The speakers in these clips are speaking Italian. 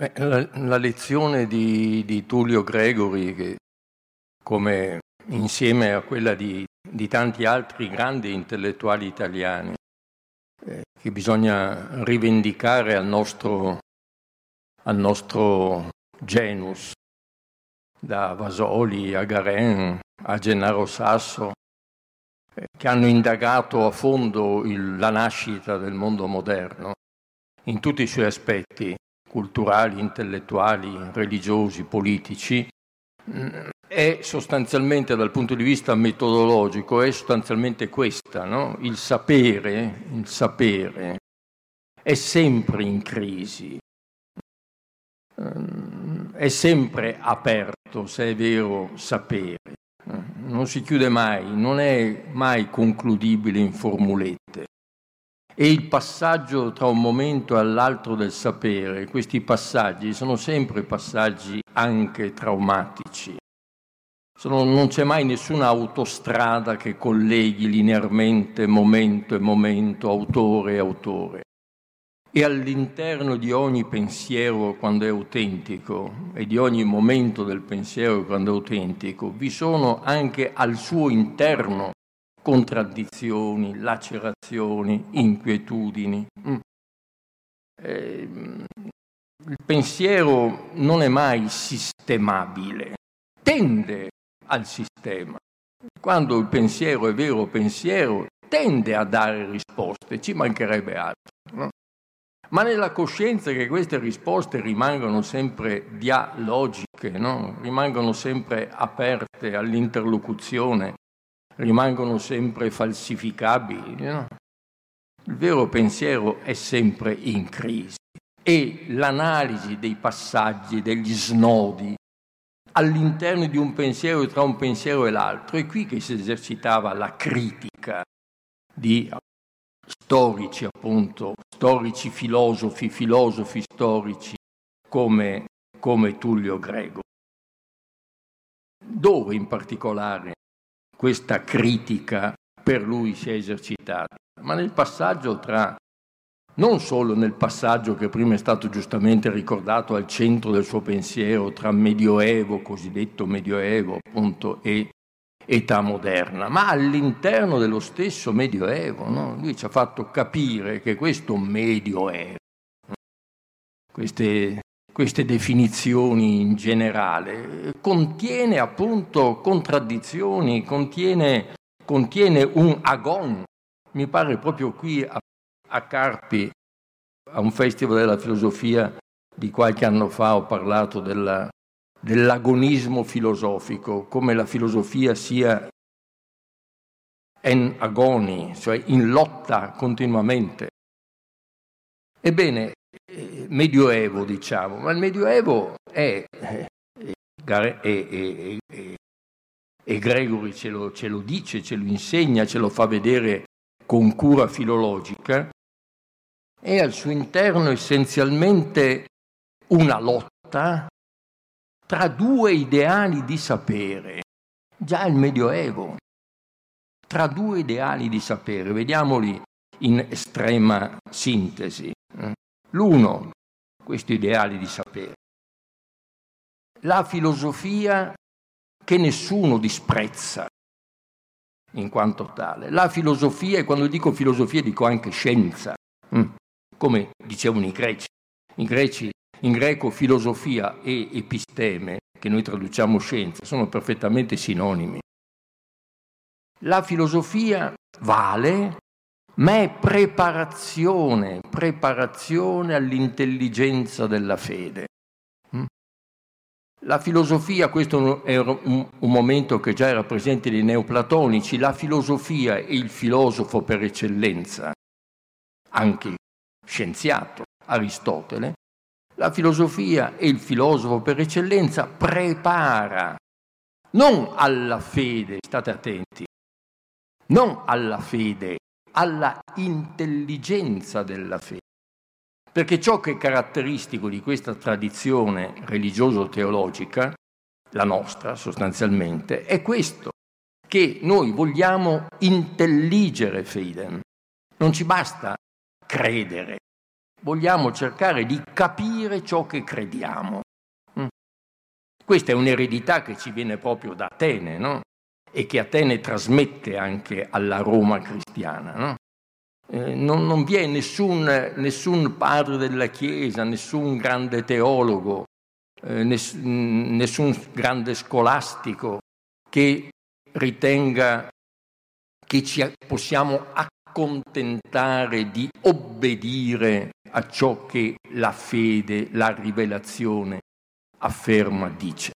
Eh, la, la lezione di, di, Tullio Gregori, che come insieme a quella di, di tanti altri grandi intellettuali italiani, eh, che bisogna rivendicare al nostro, al nostro genus, da Vasoli a Garen a Gennaro Sasso, eh, che hanno indagato a fondo il, la nascita del mondo moderno in tutti i suoi aspetti, culturali, intellettuali, religiosi, politici, è sostanzialmente dal punto di vista metodologico, è sostanzialmente questa, no? il sapere, il sapere è sempre in crisi, è sempre aperto, se è vero sapere, non si chiude mai, non è mai concludibile in formulette e il passaggio tra un momento e l'altro del sapere, questi passaggi sono sempre passaggi anche traumatici. Sono, non c'è mai nessuna autostrada che colleghi linearmente momento e momento, autore e autore. E all'interno di ogni pensiero quando è autentico e di ogni momento del pensiero quando è autentico, vi sono anche al suo interno contraddizioni, lacerazioni, inquietudini. Mm. Eh, il pensiero non è mai sistemabile, tende al sistema. Quando il pensiero è vero pensiero, tende a dare risposte, ci mancherebbe altro. No? Ma nella coscienza che queste risposte rimangono sempre dialogiche, no? rimangono sempre aperte all'interlocuzione rimangono sempre falsificabili. No? Il vero pensiero è sempre in crisi e l'analisi dei passaggi, degli snodi all'interno di un pensiero e tra un pensiero e l'altro è qui che si esercitava la critica di storici, appunto, storici filosofi, filosofi storici come, come Tullio Grego. Dove in particolare questa critica per lui si è esercitata, ma nel passaggio tra, non solo nel passaggio che prima è stato giustamente ricordato al centro del suo pensiero, tra medioevo, cosiddetto medioevo appunto, e età moderna, ma all'interno dello stesso medioevo. No? Lui ci ha fatto capire che questo medioevo, queste queste definizioni in generale, contiene appunto contraddizioni, contiene, contiene un agon. Mi pare proprio qui a, a Carpi, a un festival della filosofia di qualche anno fa, ho parlato della, dell'agonismo filosofico, come la filosofia sia en agoni, cioè in lotta continuamente. Ebbene, medioevo, diciamo, ma il medioevo è, e, e, Gregory ce lo, ce lo dice, ce lo insegna, ce lo fa vedere con cura filologica, è al suo interno essenzialmente una lotta tra due ideali di sapere, già il Medioevo, tra due ideali di sapere, vediamoli in estrema sintesi. L'uno, questi ideali di sapere. La filosofia che nessuno disprezza in quanto tale. La filosofia, e quando dico filosofia dico anche scienza, mm, come dicevano i greci. I greci in greco filosofia e episteme, che noi traduciamo scienza, sono perfettamente sinonimi. La filosofia vale ma è preparazione, preparazione all'intelligenza della fede. Mm? La filosofia, questo è un, un, momento che già era presente nei neoplatonici, la filosofia è il filosofo per eccellenza, anche scienziato, Aristotele. La filosofia è il filosofo per eccellenza, prepara non alla fede, state attenti, non alla fede alla intelligenza della fede. Perché ciò che è caratteristico di questa tradizione religioso-teologica, la nostra sostanzialmente, è questo, che noi vogliamo intelligere fidem. Non ci basta credere, vogliamo cercare di capire ciò che crediamo. Mm. Questa è un'eredità che ci viene proprio da Atene, no? E che Atene trasmette anche alla Roma cristiana, no? Eh, non, non, vi è nessun, nessun, padre della Chiesa, nessun grande teologo, eh, ness, nessun grande scolastico che ritenga che ci possiamo accontentare di obbedire a ciò che la fede, la rivelazione afferma, dice.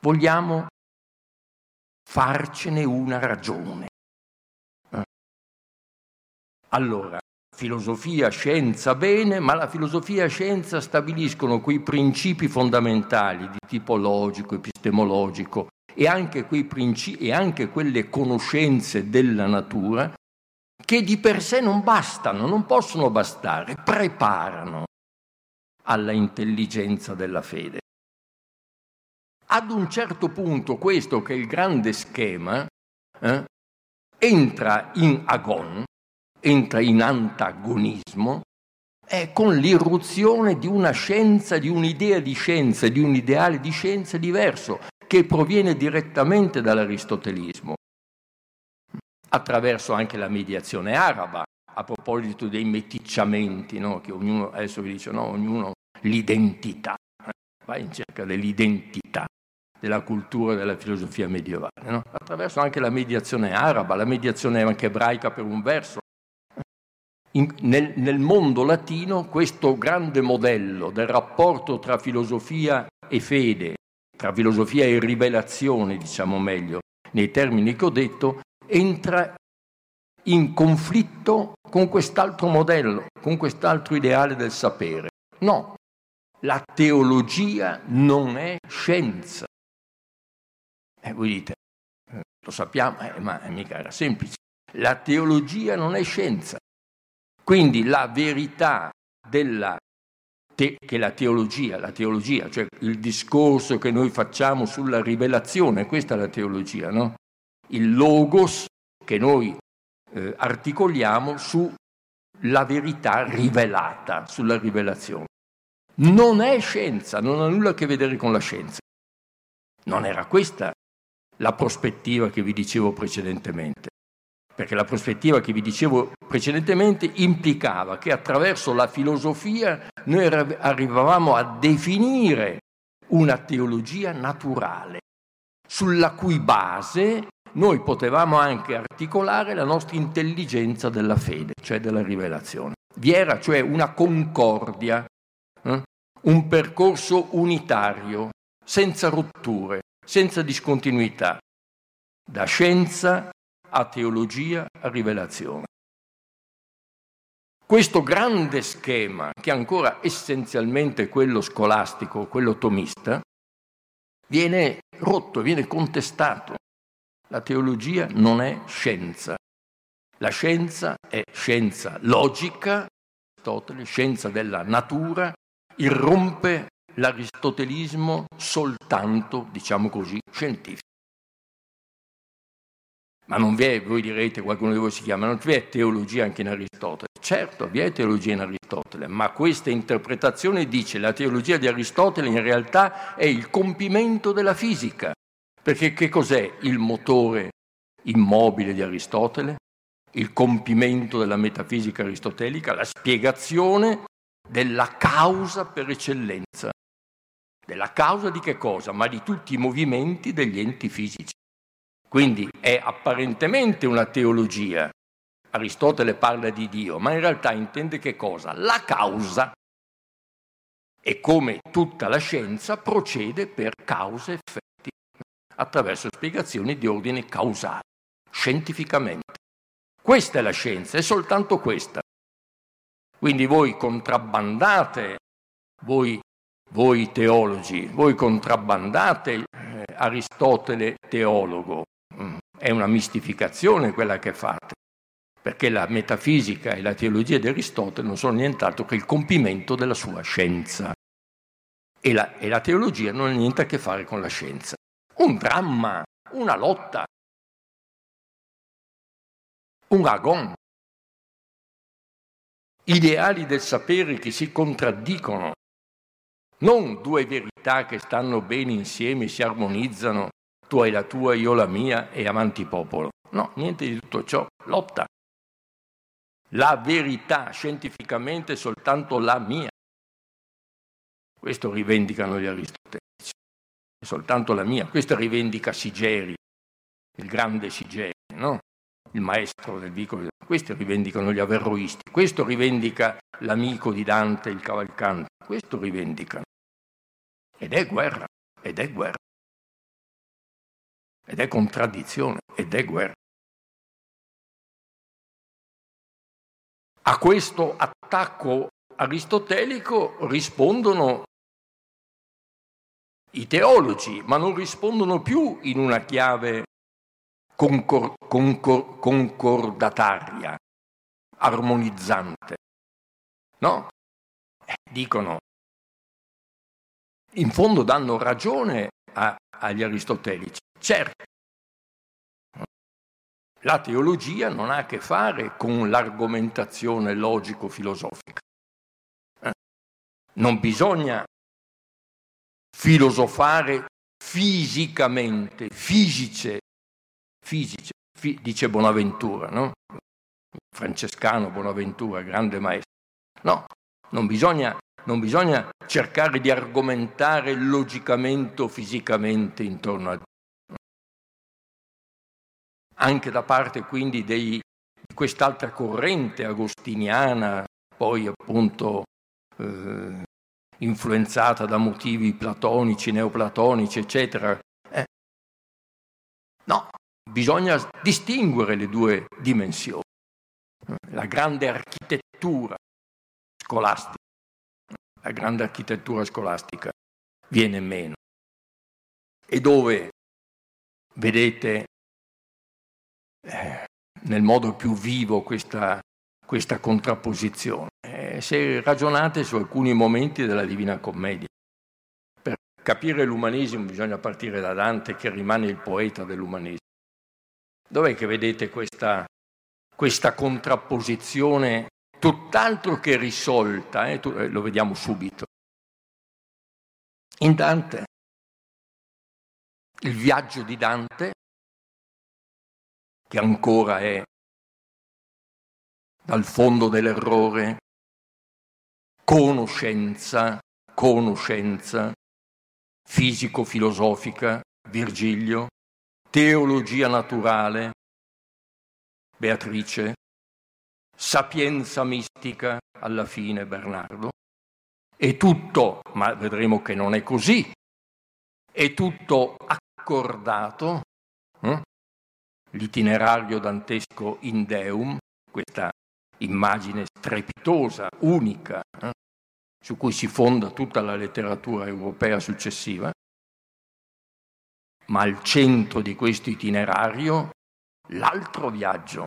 Vogliamo farcene una ragione. Allora, filosofia, scienza, bene, ma la filosofia e scienza stabiliscono quei principi fondamentali di tipo logico, epistemologico e anche, principi, e anche quelle conoscenze della natura che di per sé non bastano, non possono bastare, preparano alla intelligenza della fede. Ad un certo punto questo che è il grande schema eh, entra in agon, entra in antagonismo è con l'irruzione di una scienza, di un'idea di scienza, di un ideale di scienza diverso, che proviene direttamente dall'aristotelismo, attraverso anche la mediazione araba, a proposito dei meticciamenti, no? che ognuno, adesso vi dice, no, ognuno l'identità, va in cerca dell'identità della cultura e della filosofia medievale, no? attraverso anche la mediazione araba, la mediazione anche ebraica per un verso, in, nel, nel mondo latino questo grande modello del rapporto tra filosofia e fede, tra filosofia e rivelazione, diciamo meglio, nei termini che ho detto, entra in conflitto con quest'altro modello, con quest'altro ideale del sapere. No, la teologia non è scienza. E voi dite, eh, lo sappiamo, eh, ma mica era semplice. La teologia non è scienza. Quindi la verità della te- che la teologia, la teologia, cioè il discorso che noi facciamo sulla rivelazione, questa è la teologia, no? Il logos che noi eh, articoliamo sulla verità rivelata, sulla rivelazione. Non è scienza, non ha nulla a che vedere con la scienza. Non era questa la prospettiva che vi dicevo precedentemente perché la prospettiva che vi dicevo precedentemente implicava che attraverso la filosofia noi arrivavamo a definire una teologia naturale, sulla cui base noi potevamo anche articolare la nostra intelligenza della fede, cioè della rivelazione. Vi era cioè una concordia, eh? un percorso unitario, senza rotture, senza discontinuità, da scienza a teologia, a rivelazione. Questo grande schema, che è ancora essenzialmente quello scolastico, quello tomista, viene rotto, viene contestato. La teologia non è scienza. La scienza è scienza logica, Aristotele, scienza della natura, irrompe l'aristotelismo soltanto, diciamo così, scientifico. Ma non vi è, voi direte, qualcuno di voi si chiama, non vi è teologia anche in Aristotele. Certo, vi è teologia in Aristotele, ma questa interpretazione dice che la teologia di Aristotele in realtà è il compimento della fisica. Perché che cos'è il motore immobile di Aristotele? Il compimento della metafisica aristotelica, la spiegazione della causa per eccellenza. Della causa di che cosa? Ma di tutti i movimenti degli enti fisici. Quindi è apparentemente una teologia. Aristotele parla di Dio, ma in realtà intende che cosa? La causa. E come tutta la scienza procede per cause e effetti, attraverso spiegazioni di ordine causale, scientificamente. Questa è la scienza, è soltanto questa. Quindi voi contrabbandate, voi, voi teologi, voi contrabbandate eh, Aristotele teologo, è una mistificazione quella che fate, perché la metafisica e la teologia di Aristotele non sono nient'altro che il compimento della sua scienza. E la, e la teologia non ha niente a che fare con la scienza. Un dramma, una lotta, un agon. ideali del sapere che si contraddicono, non due verità che stanno bene insieme, si armonizzano, tu hai la tua, io la mia e avanti popolo. No, niente di tutto ciò, lotta. La verità scientificamente è soltanto la mia. Questo rivendicano gli aristotelici, è soltanto la mia. Questo rivendica Sigeri, il grande Sigeri, no? il maestro del vicolo. Questo rivendicano gli averroisti, questo rivendica l'amico di Dante, il cavalcante, questo rivendicano. Ed è guerra, ed è guerra, ed è contraddizione, ed è guerra. A questo attacco aristotelico rispondono i teologi, ma non rispondono più in una chiave concor- concor- concordataria, armonizzante. No? Eh, dicono, in fondo danno ragione a, agli aristotelici. Certo, la teologia non ha a che fare con l'argomentazione logico-filosofica. Eh? Non bisogna filosofare fisicamente, fisice, fisice, fi, dice Bonaventura, no? Francescano Bonaventura, grande maestro. No, non bisogna, non bisogna cercare di argomentare logicamente o fisicamente intorno a Dio. Anche da parte quindi dei, di quest'altra corrente agostiniana, poi appunto eh, influenzata da motivi platonici, neoplatonici, eccetera. Eh. No, bisogna distinguere le due dimensioni. La grande architettura scolastica, la grande architettura scolastica viene meno. E dove, vedete, eh, nel modo più vivo questa, questa contrapposizione. Eh, se ragionate su alcuni momenti della Divina Commedia, per capire l'umanesimo bisogna partire da Dante che rimane il poeta dell'umanesimo. Dov'è che vedete questa, questa contrapposizione tutt'altro che risolta? Eh? eh lo vediamo subito. In Dante, il viaggio di Dante, che ancora è dal fondo dell'errore, conoscenza, conoscenza fisico-filosofica, Virgilio, teologia naturale, Beatrice, sapienza mistica, alla fine Bernardo, e tutto, ma vedremo che non è così, è tutto accordato, eh? l'itinerario dantesco in Deum, questa immagine strepitosa, unica, eh? su cui si fonda tutta la letteratura europea successiva, ma al centro di questo itinerario l'altro viaggio,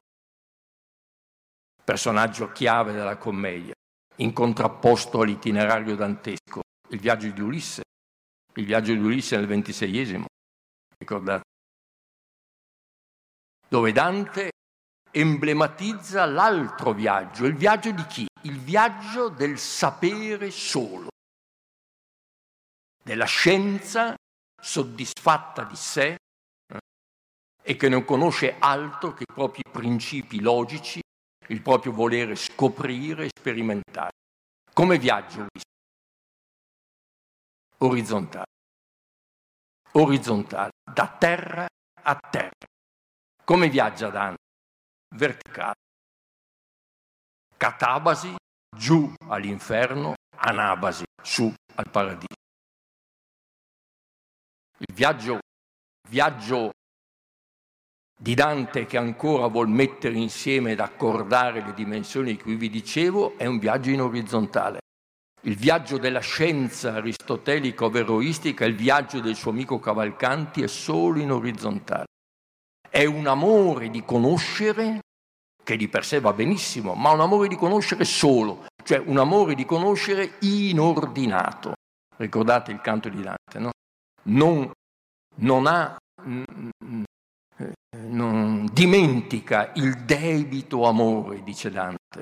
personaggio chiave della commedia, in contrapposto all'itinerario dantesco, il viaggio di Ulisse, il viaggio di Ulisse nel ventiseiesimo, ricordate? Dove Dante emblematizza l'altro viaggio, il viaggio di chi? Il viaggio del sapere solo, della scienza soddisfatta di sé eh, e che non conosce altro che i propri principi logici, il proprio volere scoprire e sperimentare. Come viaggio orizzontale, orizzontale, da terra a terra. Come viaggia Dante? Verticale. Catabasi giù all'inferno, anabasi su al paradiso. Il viaggio, viaggio di Dante che ancora vuol mettere insieme ed accordare le dimensioni di cui vi dicevo è un viaggio in orizzontale. Il viaggio della scienza aristotelico-veroistica, il viaggio del suo amico Cavalcanti è solo in orizzontale. È un amore di conoscere che di per sé va benissimo, ma un amore di conoscere solo, cioè un amore di conoscere inordinato. Ricordate il canto di Dante, no? non, non ha, non dimentica il debito amore, dice Dante,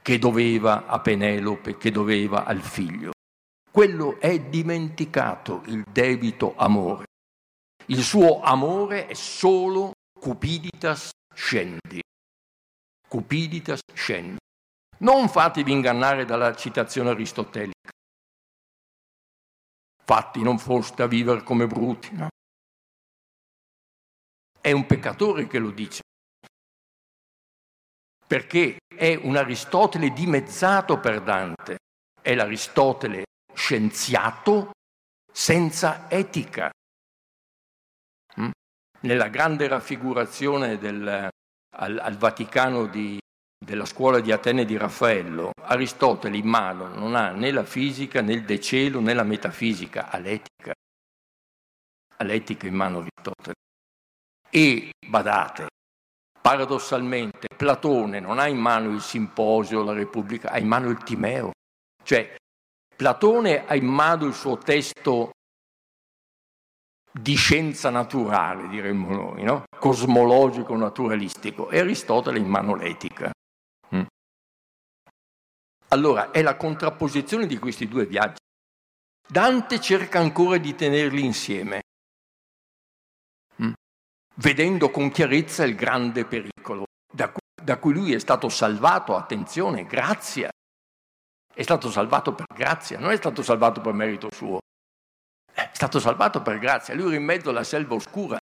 che doveva a Penelope, che doveva al figlio. Quello è dimenticato il debito amore. Il suo amore è solo cupiditas scendi. Cupiditas scendi. Non fatevi ingannare dalla citazione aristotelica. Fatti non foste a vivere come bruti, no? È un peccatore che lo dice, perché è un Aristotele dimezzato per Dante, è l'Aristotele scienziato senza etica. Mm? Nella grande raffigurazione del, al, al, Vaticano di, della scuola di Atene di Raffaello, Aristotele in mano non ha né la fisica né il decelo né la metafisica, ha l'etica. Ha l'etica in mano Aristotele. E badate, paradossalmente Platone non ha in mano il simposio, la Repubblica, ha in mano il Timeo. Cioè Platone ha in mano il suo testo di scienza naturale, diremmo noi, no? cosmologico, naturalistico, e Aristotele in mano l'etica. Mm. Allora, è la contrapposizione di questi due viaggi. Dante cerca ancora di tenerli insieme. Vedendo con chiarezza il grande pericolo da cui, da cui lui è stato salvato, attenzione, grazie è stato salvato per grazia, non è stato salvato per merito suo, è stato salvato per grazia. Lui era in mezzo alla selva oscura.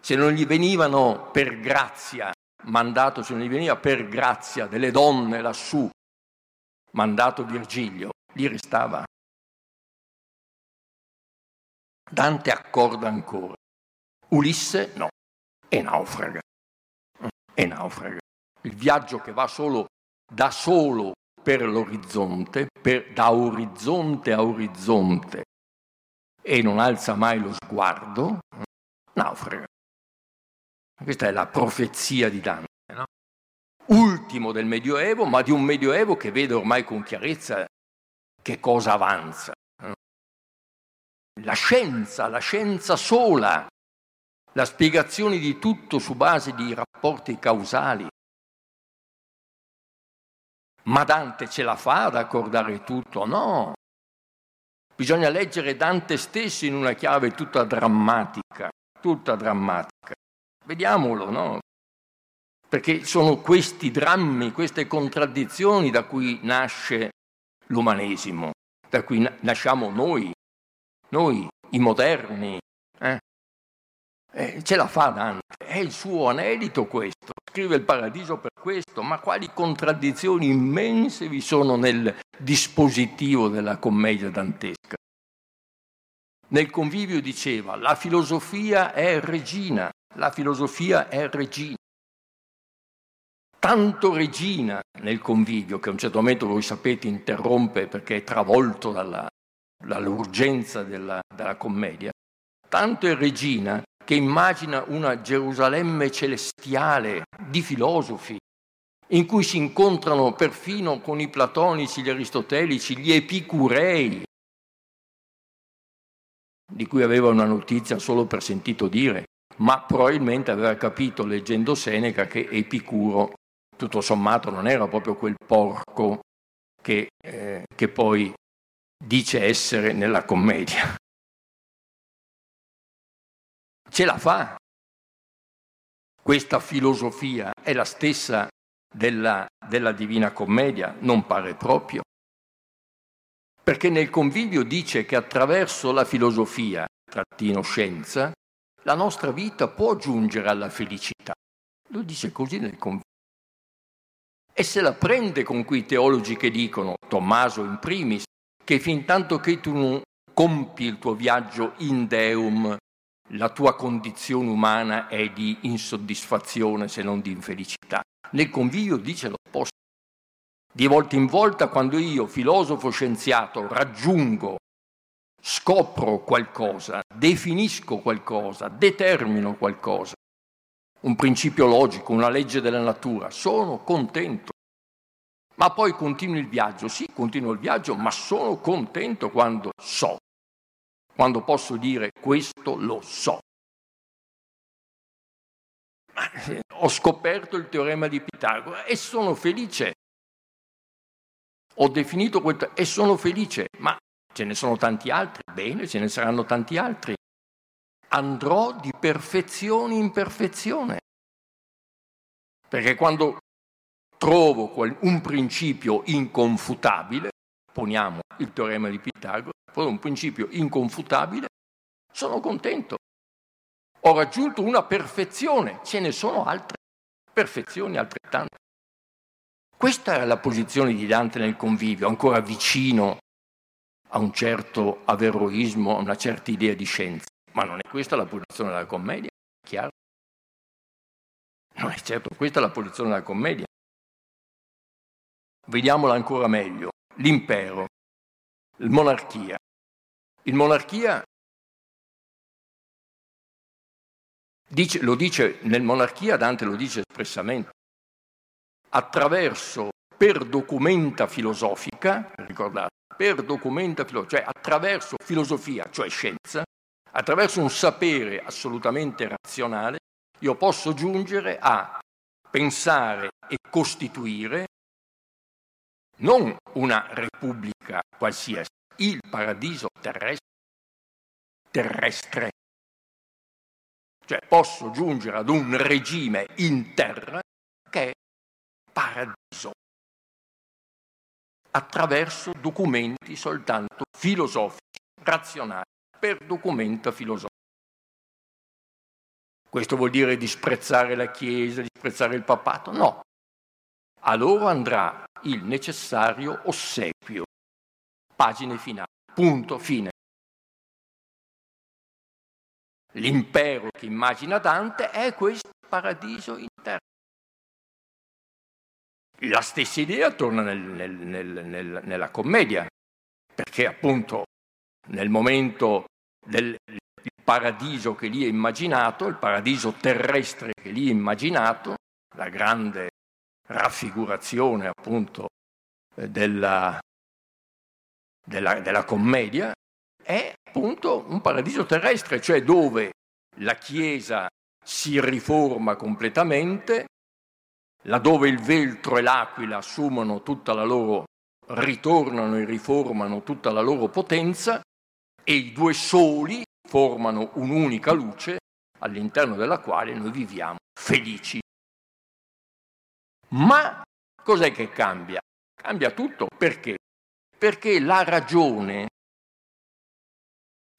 Se non gli venivano per grazia mandato, se non gli veniva per grazia delle donne lassù, mandato Virgilio, gli restava. Dante accorda ancora. Ulisse no, è naufraga. È naufraga. Il viaggio che va solo da solo per l'orizzonte, per, da orizzonte a orizzonte, e non alza mai lo sguardo, naufraga. Questa è la profezia di Dante, no? ultimo del Medioevo, ma di un Medioevo che vede ormai con chiarezza che cosa avanza. La scienza, la scienza sola, la spiegazione di tutto su base di rapporti causali, ma Dante ce la fa ad accordare tutto? No. Bisogna leggere Dante stesso in una chiave tutta drammatica, tutta drammatica. Vediamolo, no? Perché sono questi drammi, queste contraddizioni da cui nasce l'umanesimo, da cui nasciamo noi, noi i moderni. Eh? Eh, ce la fa Dante, è il suo anelito questo, scrive il paradiso per questo, ma quali contraddizioni immense vi sono nel dispositivo della commedia dantesca. Nel convivio diceva, la filosofia è regina, la filosofia è regina. Tanto regina nel convivio che a un certo momento, voi sapete, interrompe perché è travolto dalla, dall'urgenza della, della commedia. Tanto è regina che immagina una Gerusalemme celestiale di filosofi, in cui si incontrano perfino con i platonici, gli aristotelici, gli epicurei, di cui aveva una notizia solo per sentito dire, ma probabilmente aveva capito leggendo Seneca che Epicuro, tutto sommato, non era proprio quel porco che, eh, che poi dice essere nella commedia ce la fa. Questa filosofia è la stessa della, della Divina Commedia? Non pare proprio. Perché nel convivio dice che attraverso la filosofia, trattino scienza, la nostra vita può giungere alla felicità. Lo dice così nel convivio. E se la prende con quei teologi che dicono, Tommaso in primis, che fin tanto che tu non compi il tuo viaggio in Deum la tua condizione umana è di insoddisfazione se non di infelicità. Nel convivio dice l'opposto. Di volta in volta, quando io, filosofo scienziato, raggiungo, scopro qualcosa, definisco qualcosa, determino qualcosa, un principio logico, una legge della natura, sono contento. Ma poi continuo il viaggio, sì, continuo il viaggio, ma sono contento quando so quando posso dire questo lo so. Eh, ho scoperto il teorema di Pitagora e sono felice. Ho definito quel... e sono felice, ma ce ne sono tanti altri, bene, ce ne saranno tanti altri. Andrò di perfezione in perfezione. Perché quando trovo un principio inconfutabile, poniamo il teorema di Pitagora, un principio inconfutabile, sono contento. Ho raggiunto una perfezione, ce ne sono altre perfezioni altrettante. Questa era la posizione di Dante nel convivio, ancora vicino a un certo averroismo, a una certa idea di scienza. Ma non è questa la posizione della commedia, è chiaro? Non è certo questa la posizione della commedia. Vediamola ancora meglio. L'impero, la monarchia. Il monarchia dice, lo dice nel monarchia, Dante lo dice espressamente, attraverso, per documenta filosofica, ricordate, per documenta filosofica, cioè attraverso filosofia, cioè scienza, attraverso un sapere assolutamente razionale, io posso giungere a pensare e costituire non una repubblica qualsiasi, il paradiso terrestre, terrestre. Cioè posso giungere ad un regime in terra che è paradiso attraverso documenti soltanto filosofici, razionali, per documento filosofico. Questo vuol dire disprezzare la Chiesa, disprezzare il papato? No. A loro andrà il necessario ossequio. Pagine finali. Punto, fine. L'impero che immagina Dante è questo paradiso interno. La stessa idea torna nel, nel, nel, nella commedia, perché appunto nel momento del paradiso che lì è immaginato, il paradiso terrestre che lì è immaginato, la grande raffigurazione appunto eh, della, della, della commedia, è appunto un paradiso terrestre, cioè dove la Chiesa si riforma completamente, laddove il veltro e l'aquila assumono tutta la loro, ritornano e riformano tutta la loro potenza, e i due soli formano un'unica luce all'interno della quale noi viviamo felici. Ma cos'è che cambia? Cambia tutto perché? Perché la ragione,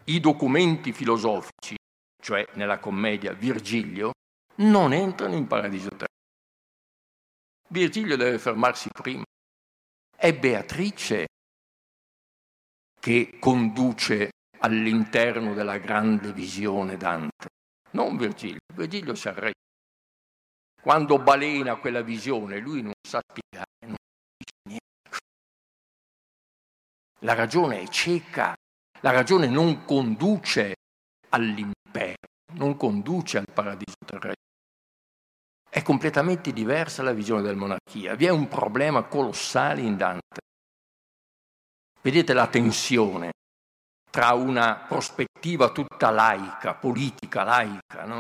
i documenti filosofici, cioè nella commedia Virgilio, non entrano in paradiso terrestre. Virgilio deve fermarsi prima. È Beatrice che conduce all'interno della grande visione Dante, non Virgilio. Virgilio si arresta. Quando balena quella visione, lui non sa spiegare, non dice niente. La ragione è cieca, la ragione non conduce all'impero, non conduce al paradiso terrestre. È completamente diversa la visione della monarchia. Vi è un problema colossale in Dante. Vedete la tensione tra una prospettiva tutta laica, politica laica, no?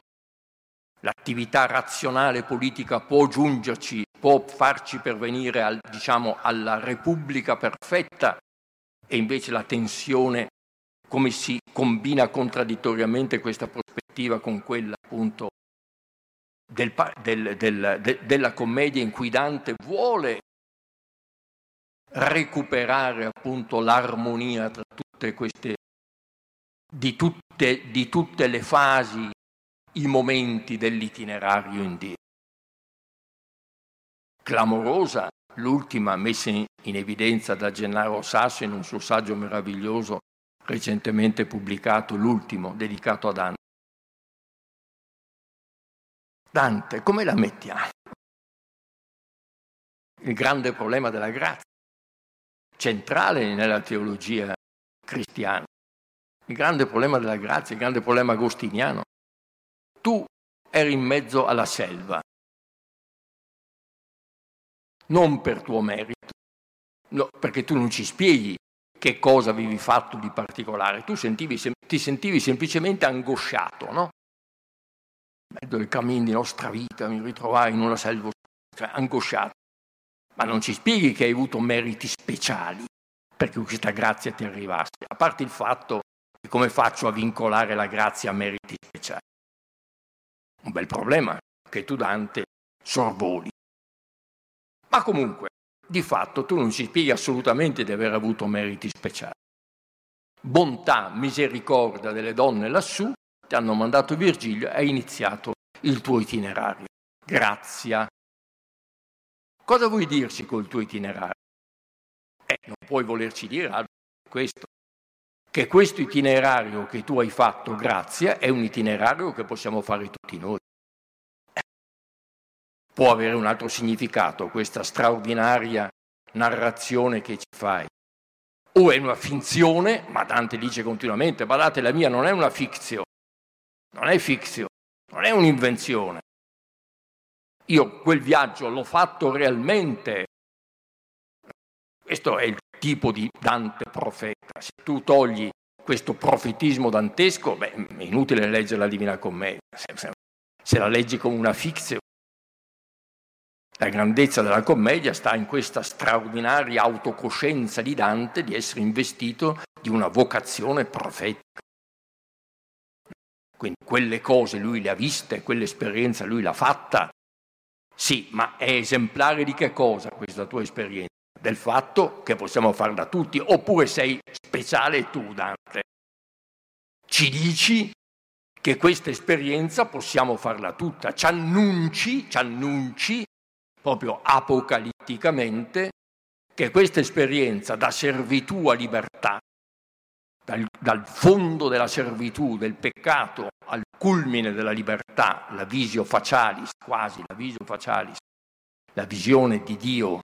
L'attività razionale politica può giungerci, può farci pervenire al, diciamo, alla Repubblica perfetta e invece la tensione, come si combina contraddittoriamente questa prospettiva con quella appunto del, del, del, de, della commedia in cui Dante vuole recuperare appunto l'armonia tra tutte queste, di tutte, di tutte le fasi, i momenti dell'itinerario in Dio. Clamorosa l'ultima messa in evidenza da Gennaro Sasso in un suo saggio meraviglioso recentemente pubblicato, l'ultimo, dedicato a Dante. Dante, come la mettiamo? Il grande problema della grazia centrale nella teologia cristiana. Il grande problema della grazia, il grande problema agostiniano. Tu eri in mezzo alla selva, non per tuo merito, no, perché tu non ci spieghi che cosa avevi fatto di particolare, tu sentivi, ti sentivi semplicemente angosciato, no? In mezzo ai cammini di nostra vita mi ritrovai in una selva, cioè angosciato. Ma non ci spieghi che hai avuto meriti speciali perché questa grazia ti arrivasse, a parte il fatto che come faccio a vincolare la grazia a meriti speciali? Un bel problema che tu Dante sorvoli. Ma comunque, di fatto tu non ci spieghi assolutamente di aver avuto meriti speciali. Bontà, misericordia delle donne lassù, ti hanno mandato Virgilio e hai iniziato il tuo itinerario. Grazia, Cosa vuoi dirci col tuo itinerario? Eh, non puoi volerci dire altro questo. Che questo itinerario che tu hai fatto, grazie, è un itinerario che possiamo fare tutti noi. Può avere un altro significato questa straordinaria narrazione che ci fai. O è una finzione, ma Dante dice continuamente, badate, la mia non è una fizione, non è fizione, non è un'invenzione, io quel viaggio l'ho fatto realmente. Questo è il tipo di Dante profeta. Se tu togli questo profetismo dantesco, beh, è inutile leggere la Divina Commedia. Se, se la leggi come una fizione, la grandezza della commedia sta in questa straordinaria autocoscienza di Dante di essere investito di una vocazione profetica. Quindi quelle cose lui le ha viste, quell'esperienza lui l'ha fatta, sì, ma è esemplare di che cosa questa tua esperienza? Del fatto che possiamo farla tutti, oppure sei speciale tu, Dante. Ci dici che questa esperienza possiamo farla tutta, ci annunci, ci annunci proprio apocalitticamente che questa esperienza da servitù a libertà dal, dal, fondo della servitù, del peccato, al culmine della libertà, la visio facialis, quasi la visio facialis, la visione di Dio,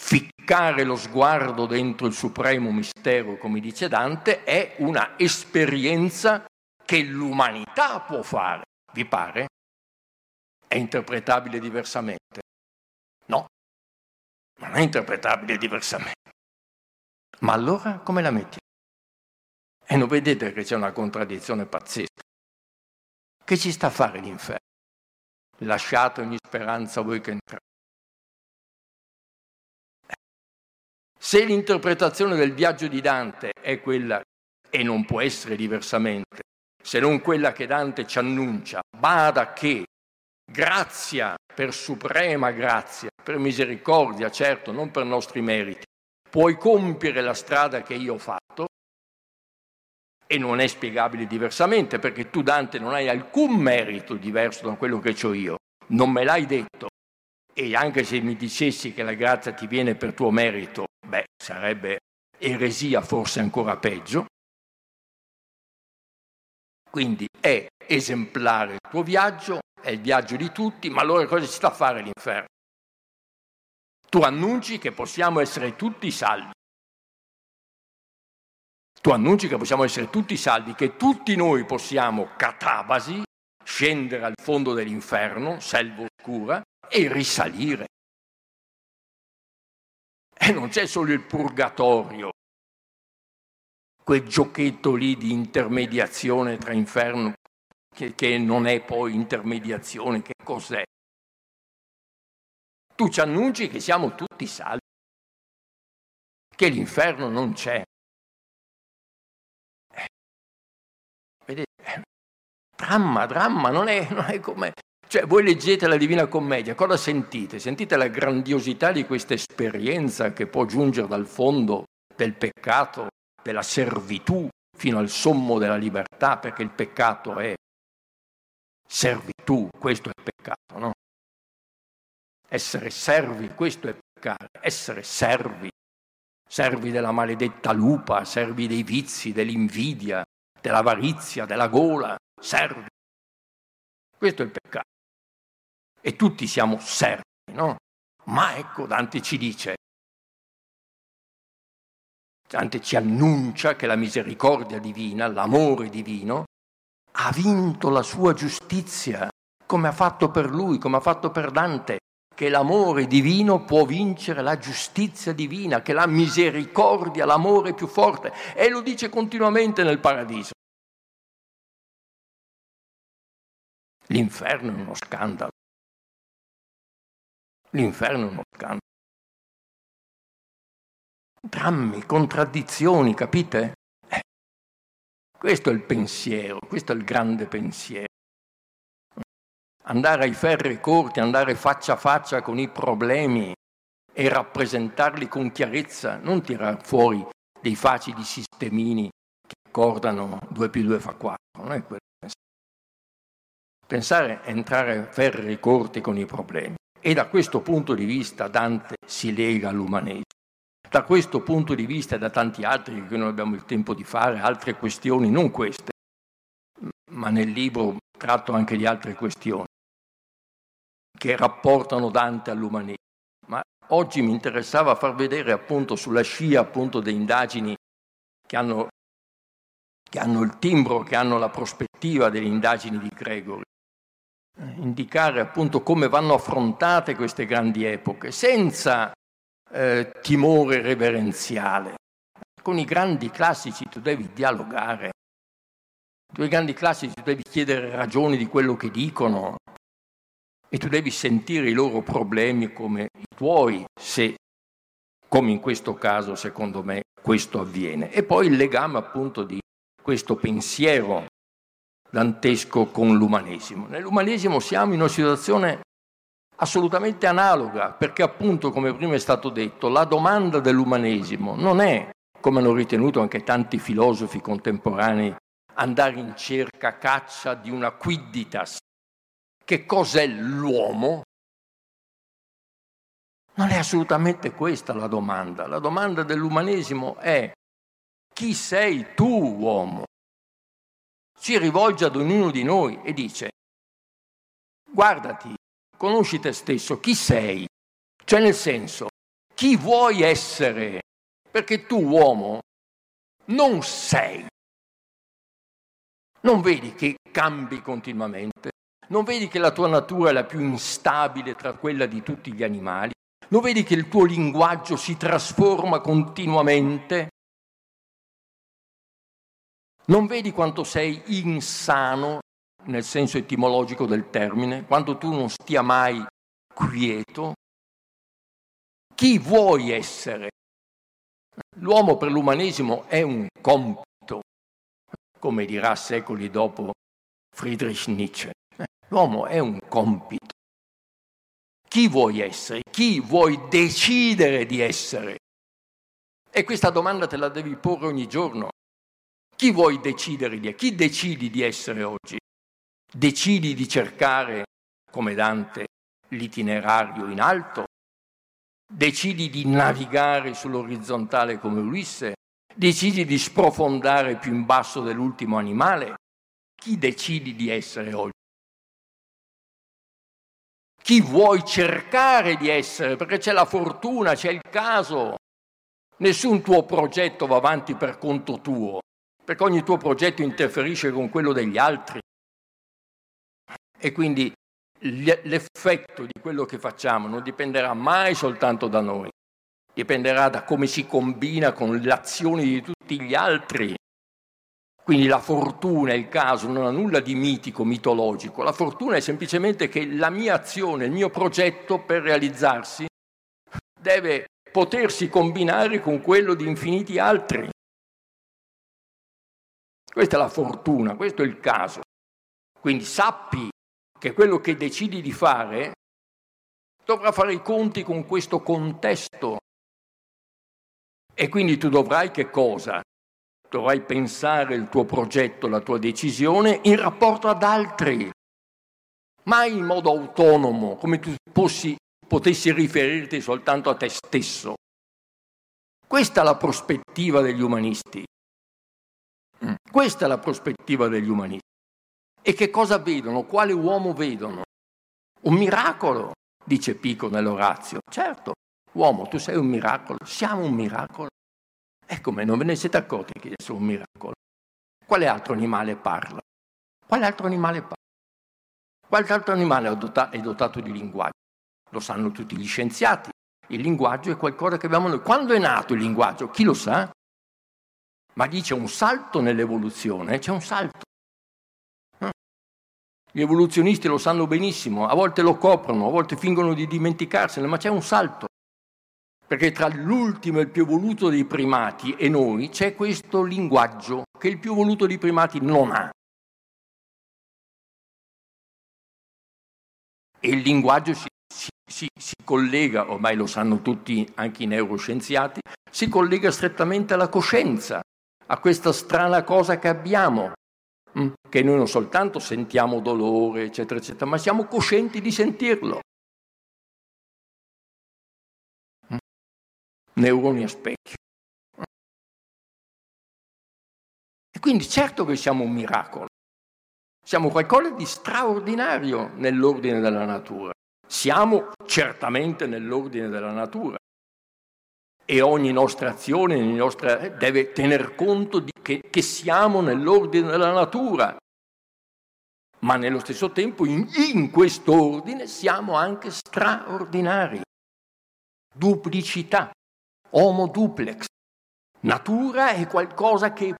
ficcare lo sguardo dentro il supremo mistero, come dice Dante, è una esperienza che l'umanità può fare. Vi pare? È interpretabile diversamente? No, non è interpretabile diversamente. Ma allora come la metti? E non vedete che c'è una contraddizione pazzesca. Che ci sta a fare l'inferno? Lasciate ogni speranza voi che entrate. Se l'interpretazione del viaggio di Dante è quella, e non può essere diversamente, se non quella che Dante ci annuncia, bada che grazia per suprema grazia, per misericordia, certo, non per nostri meriti, puoi compiere la strada che io ho fatto, e non è spiegabile diversamente perché tu Dante non hai alcun merito diverso da quello che ho io, non me l'hai detto. E anche se mi dicessi che la grazia ti viene per tuo merito, beh, sarebbe eresia forse ancora peggio. Quindi è esemplare il tuo viaggio, è il viaggio di tutti, ma allora cosa ci sta a fare l'inferno? Tu annunci che possiamo essere tutti salvi. Tu annunci che possiamo essere tutti salvi, che tutti noi possiamo catabasi, scendere al fondo dell'inferno, selva oscura, e risalire. E non c'è solo il purgatorio, quel giochetto lì di intermediazione tra inferno, che, che non è poi intermediazione, che cos'è? Tu ci annunci che siamo tutti salvi, che l'inferno non c'è. Vedete? Dramma, dramma, non è, non è come... Cioè, voi leggete la Divina Commedia, cosa sentite? Sentite la grandiosità di questa esperienza che può giungere dal fondo del peccato, della servitù, fino al sommo della libertà, perché il peccato è servitù, questo è peccato, no? Essere servi, questo è peccare, essere servi, servi della maledetta lupa, servi dei vizi, dell'invidia, dell'avarizia, della gola, servi. Questo è il peccato. E tutti siamo servi, no? Ma ecco, Dante ci dice, Dante ci annuncia che la misericordia divina, l'amore divino, ha vinto la sua giustizia, come ha fatto per lui, come ha fatto per Dante, che l'amore divino può vincere la giustizia divina, che la misericordia, l'amore è più forte. E lo dice continuamente nel paradiso. L'inferno è uno scandalo. L'inferno è uno scandalo. drammi, contraddizioni, capite? Eh, questo è il pensiero, questo è il grande pensiero. Andare ai ferri corti, andare faccia a faccia con i problemi e rappresentarli con chiarezza, non tirar fuori dei facili sistemini che accordano 2 più 2 fa 4, non è quello. Pensare è entrare a ferri corti con i problemi. E da questo punto di vista Dante si lega all'umanesimo. Da questo punto di vista e da tanti altri che non abbiamo il tempo di fare, altre questioni, non queste, ma nel libro tratto anche di altre questioni che rapportano Dante all'umanesimo. Ma oggi mi interessava far vedere appunto sulla scia appunto delle indagini che hanno, che hanno il timbro, che hanno la prospettiva delle indagini di Gregory, indicare appunto come vanno affrontate queste grandi epoche, senza eh, timore reverenziale. Con i grandi classici tu devi dialogare, con i grandi classici tu devi chiedere ragioni di quello che dicono e tu devi sentire i loro problemi come i tuoi, se, come in questo caso, secondo me, questo avviene. E poi il legame appunto di questo pensiero dantesco con l'umanesimo. Nell'umanesimo siamo in una situazione assolutamente analoga, perché appunto, come prima è stato detto, la domanda dell'umanesimo non è, come hanno ritenuto anche tanti filosofi contemporanei, andare in cerca, caccia di una quidditas. Che cos'è l'uomo? Non è assolutamente questa la domanda. La domanda dell'umanesimo è chi sei tu, uomo? Si rivolge ad ognuno di noi e dice guardati conosci te stesso, chi sei, cioè nel senso, chi vuoi essere, perché tu uomo non sei. Non vedi che cambi continuamente, non vedi che la tua natura è la più instabile tra quella di tutti gli animali, non vedi che il tuo linguaggio si trasforma continuamente, non vedi quanto sei insano nel senso etimologico del termine, quando tu non stia mai quieto, chi vuoi essere? L'uomo per l'umanesimo è un compito, come dirà secoli dopo Friedrich Nietzsche. L'uomo è un compito. Chi vuoi essere? Chi vuoi decidere di essere? E questa domanda te la devi porre ogni giorno. Chi vuoi decidere di essere? Chi decidi di essere oggi? decidi di cercare, come Dante, l'itinerario in alto, decidi di navigare sull'orizzontale come Ulisse, decidi di sprofondare più in basso dell'ultimo animale, chi decidi di essere oggi? Chi vuoi cercare di essere? Perché c'è la fortuna, c'è il caso. Nessun tuo progetto va avanti per conto tuo, perché ogni tuo progetto interferisce con quello degli altri. E quindi l'effetto di quello che facciamo non dipenderà mai soltanto da noi, dipenderà da come si combina con le azioni di tutti gli altri. Quindi la fortuna, il caso, non ha nulla di mitico, mitologico. La fortuna è semplicemente che la mia azione, il mio progetto per realizzarsi deve potersi combinare con quello di infiniti altri. Questa è la fortuna, questo è il caso. Quindi sappi che quello che decidi di fare dovrà fare i conti con questo contesto. E quindi tu dovrai che cosa? Dovrai pensare il tuo progetto, la tua decisione in rapporto ad altri, mai in modo autonomo, come tu possi, potessi riferirti soltanto a te stesso. Questa è la prospettiva degli umanisti. Mm. Questa è la prospettiva degli umanisti. E che cosa vedono? Quale uomo vedono? Un miracolo, dice Pico nell'Orazio. Certo, uomo, tu sei un miracolo, siamo un miracolo. E non ve ne siete accorti che io sono un miracolo? Quale altro animale parla? Quale altro animale parla? Quale altro animale è dotato di linguaggio? Lo sanno tutti gli scienziati. Il linguaggio è qualcosa che abbiamo noi. Quando è nato il linguaggio? Chi lo sa? Ma dice un salto nell'evoluzione, c'è un salto. Gli evoluzionisti lo sanno benissimo, a volte lo coprono, a volte fingono di dimenticarsene, ma c'è un salto. perché tra l'ultimo e il più voluto dei primati e noi c'è questo linguaggio che il più voluto dei primati non ha. E il linguaggio si, si, si, collega, ormai lo sanno tutti anche i neuroscienziati, si collega strettamente alla coscienza, a questa strana cosa che abbiamo, mm, che noi non soltanto sentiamo dolore, eccetera, eccetera, ma siamo coscienti di sentirlo. Mm. Neuroni a specchio. E quindi certo che siamo un miracolo. Siamo qualcosa di straordinario nell'ordine della natura. Siamo certamente nell'ordine della natura e ogni nostra azione ogni nostra, deve tener conto che, che siamo nell'ordine della natura, ma nello stesso tempo in, in questo ordine siamo anche straordinari. Duplicità, homo duplex. Natura è qualcosa che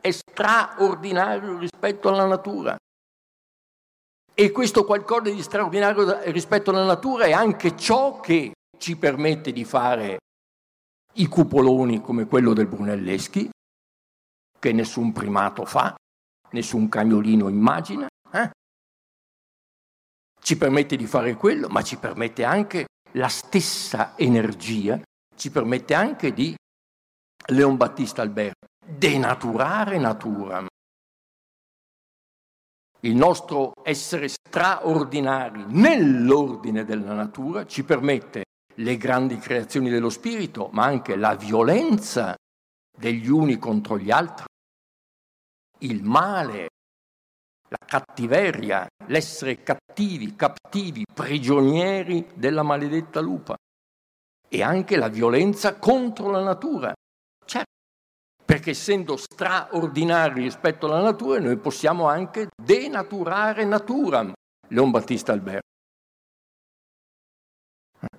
è straordinario rispetto alla natura. E questo qualcosa di straordinario rispetto alla natura è anche ciò che ci permette di fare i cupoloni come quello del Brunelleschi, che nessun primato fa, nessun cagnolino immagina, eh? ci permette di fare quello, ma ci permette anche la stessa energia, ci permette anche di, Leon Battista Alberto, denaturare natura. Il nostro essere straordinari nell'ordine della natura ci permette le grandi creazioni dello spirito, ma anche la violenza degli uni contro gli altri, il male, la cattiveria, l'essere cattivi, cattivi, prigionieri della maledetta lupa e anche la violenza contro la natura. Certo, perché essendo straordinari rispetto alla natura, noi possiamo anche denaturare natura. Leon Battista Alberto.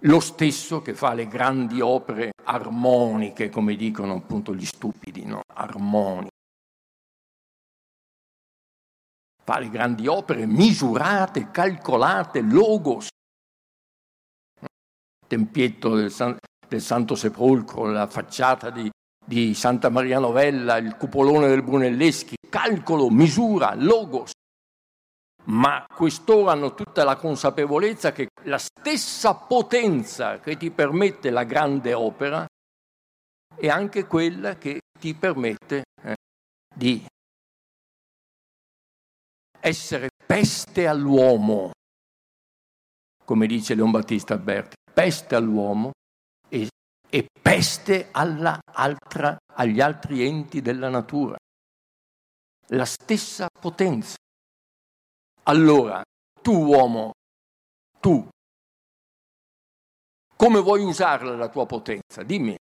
Lo stesso che fa le grandi opere armoniche, come dicono appunto gli stupidi, no? armoniche. Fa le grandi opere misurate, calcolate, logos. Tempietto del, San, del Santo Sepolcro, la facciata di, di Santa Maria Novella, il cupolone del Brunelleschi, calcolo, misura, logos ma quest'ora hanno tutta la consapevolezza che la stessa potenza che ti permette la grande opera è anche quella che ti permette eh, di essere peste all'uomo, come dice Leon Battista Alberti, peste all'uomo e, e peste altra, agli altri enti della natura. La stessa potenza. Allora, tu uomo, tu, come vuoi usarla la tua potenza? Dimmi,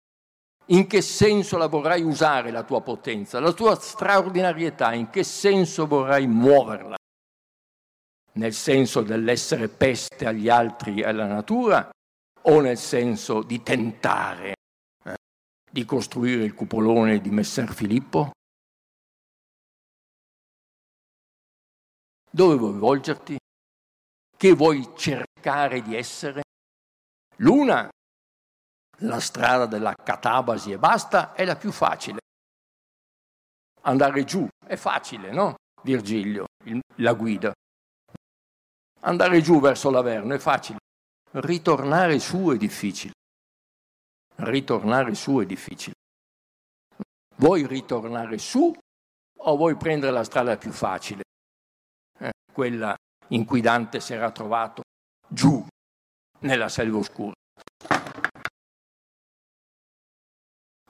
in che senso la vorrai usare la tua potenza, la tua straordinarietà, in che senso vorrai muoverla? Nel senso dell'essere peste agli altri e alla natura o nel senso di tentare eh, di costruire il cupolone di Messer Filippo? Dove vuoi volgerti? Che vuoi cercare di essere? L'una, la strada della catabasi e basta, è la più facile. Andare giù è facile, no? Virgilio, il, la guida. Andare giù verso l'Averno è facile. Ritornare su è difficile. Ritornare su è difficile. Vuoi ritornare su o vuoi prendere la strada più facile? Quella in cui Dante si era trovato giù nella selva oscura.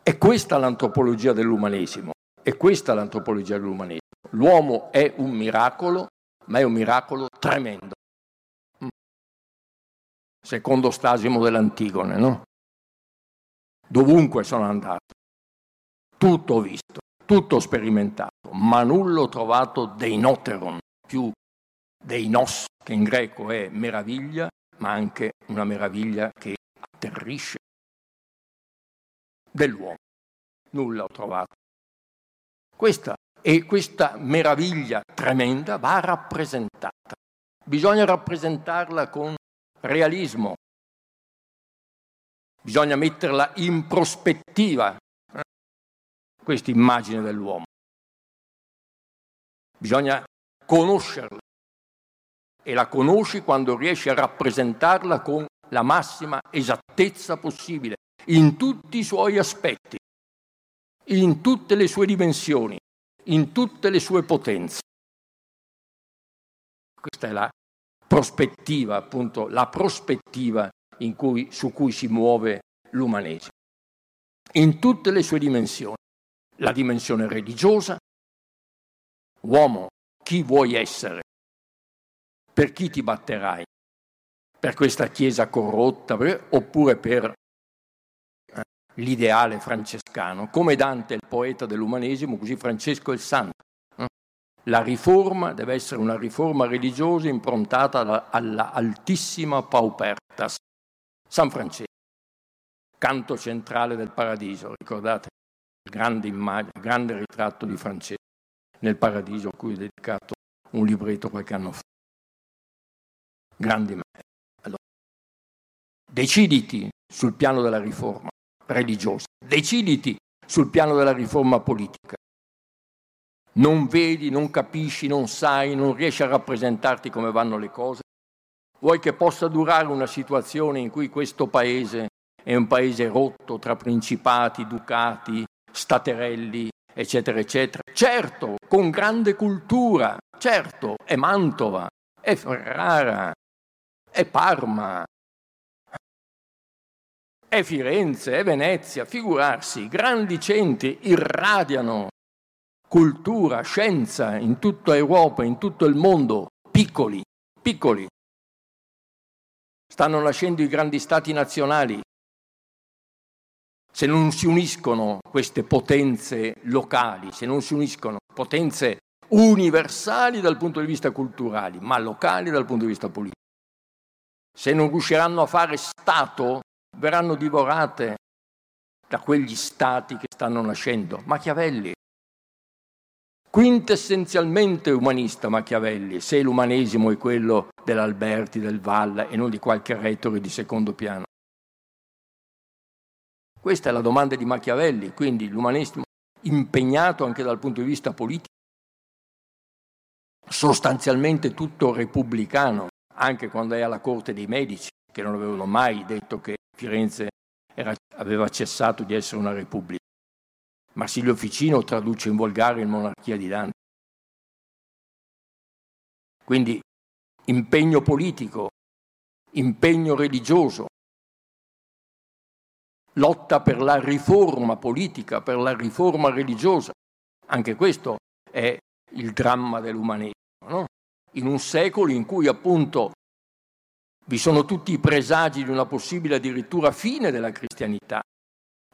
È questa l'antropologia dell'umanesimo, è questa l'antropologia dell'umanesimo. L'uomo è un miracolo, ma è un miracolo tremendo. Mm. Secondo Stasimo dell'Antigone, no? Dovunque sono andato, tutto visto, tutto sperimentato, ma nulla ho trovato dei noteron più dei nos, che in greco è meraviglia, ma anche una meraviglia che atterrisce dell'uomo. Nulla ho trovato. Questa e questa meraviglia tremenda va rappresentata. Bisogna rappresentarla con realismo. Bisogna metterla in prospettiva, eh? questa immagine dell'uomo. Bisogna conoscerla e la conosci quando riesci a rappresentarla con la massima esattezza possibile, in tutti i suoi aspetti, in tutte le sue dimensioni, in tutte le sue potenze. Questa è la prospettiva, appunto, la prospettiva cui, su cui si muove l'umanesimo, in tutte le sue dimensioni. La dimensione religiosa, uomo, chi vuoi essere? Per chi ti batterai? Per questa Chiesa corrotta oppure per eh, l'ideale francescano? Come Dante il poeta dell'umanesimo, così Francesco il santo. La riforma deve essere una riforma religiosa improntata alla, altissima paupertas. San Francesco, canto centrale del paradiso, ricordate grande, immagine, grande ritratto di Francesco nel paradiso a cui ho dedicato un libretto qualche anno fa. Grandi allora, deciditi sul piano della riforma religiosa, deciditi sul piano della riforma politica non vedi, non capisci, non sai, non riesci a rappresentarti come vanno le cose? Vuoi che possa durare una situazione in cui questo paese è un paese rotto tra principati, ducati, staterelli, eccetera, eccetera? Certo, con grande cultura, certo, è Mantova, è Ferrara, è Parma, è Firenze, è Venezia, figurarsi, grandi centri irradiano cultura, scienza in tutta Europa, in tutto il mondo, piccoli, piccoli. Stanno nascendo i grandi stati nazionali. Se non si uniscono queste potenze locali, se non si uniscono potenze universali dal punto di vista culturale, ma locali dal punto di vista politico, se non riusciranno a fare Stato, verranno divorate da quegli stati che stanno nascendo. Machiavelli, quintessenzialmente umanista Machiavelli, se l'umanesimo è quello dell'Alberti, del Valla e non di qualche retore di secondo piano. Questa è la domanda di Machiavelli, quindi l'umanesimo impegnato anche dal punto di vista politico, sostanzialmente tutto repubblicano, anche quando è alla corte dei medici, che non avevano mai detto che Firenze era, aveva cessato di essere una repubblica. Marsilio Ficino traduce in volgare il Monarchia di Dante. Quindi impegno politico, impegno religioso, lotta per la riforma politica, per la riforma religiosa. Anche questo è il dramma dell'umanesimo. No? In un secolo in cui appunto vi sono tutti i presagi di una possibile addirittura fine della cristianità,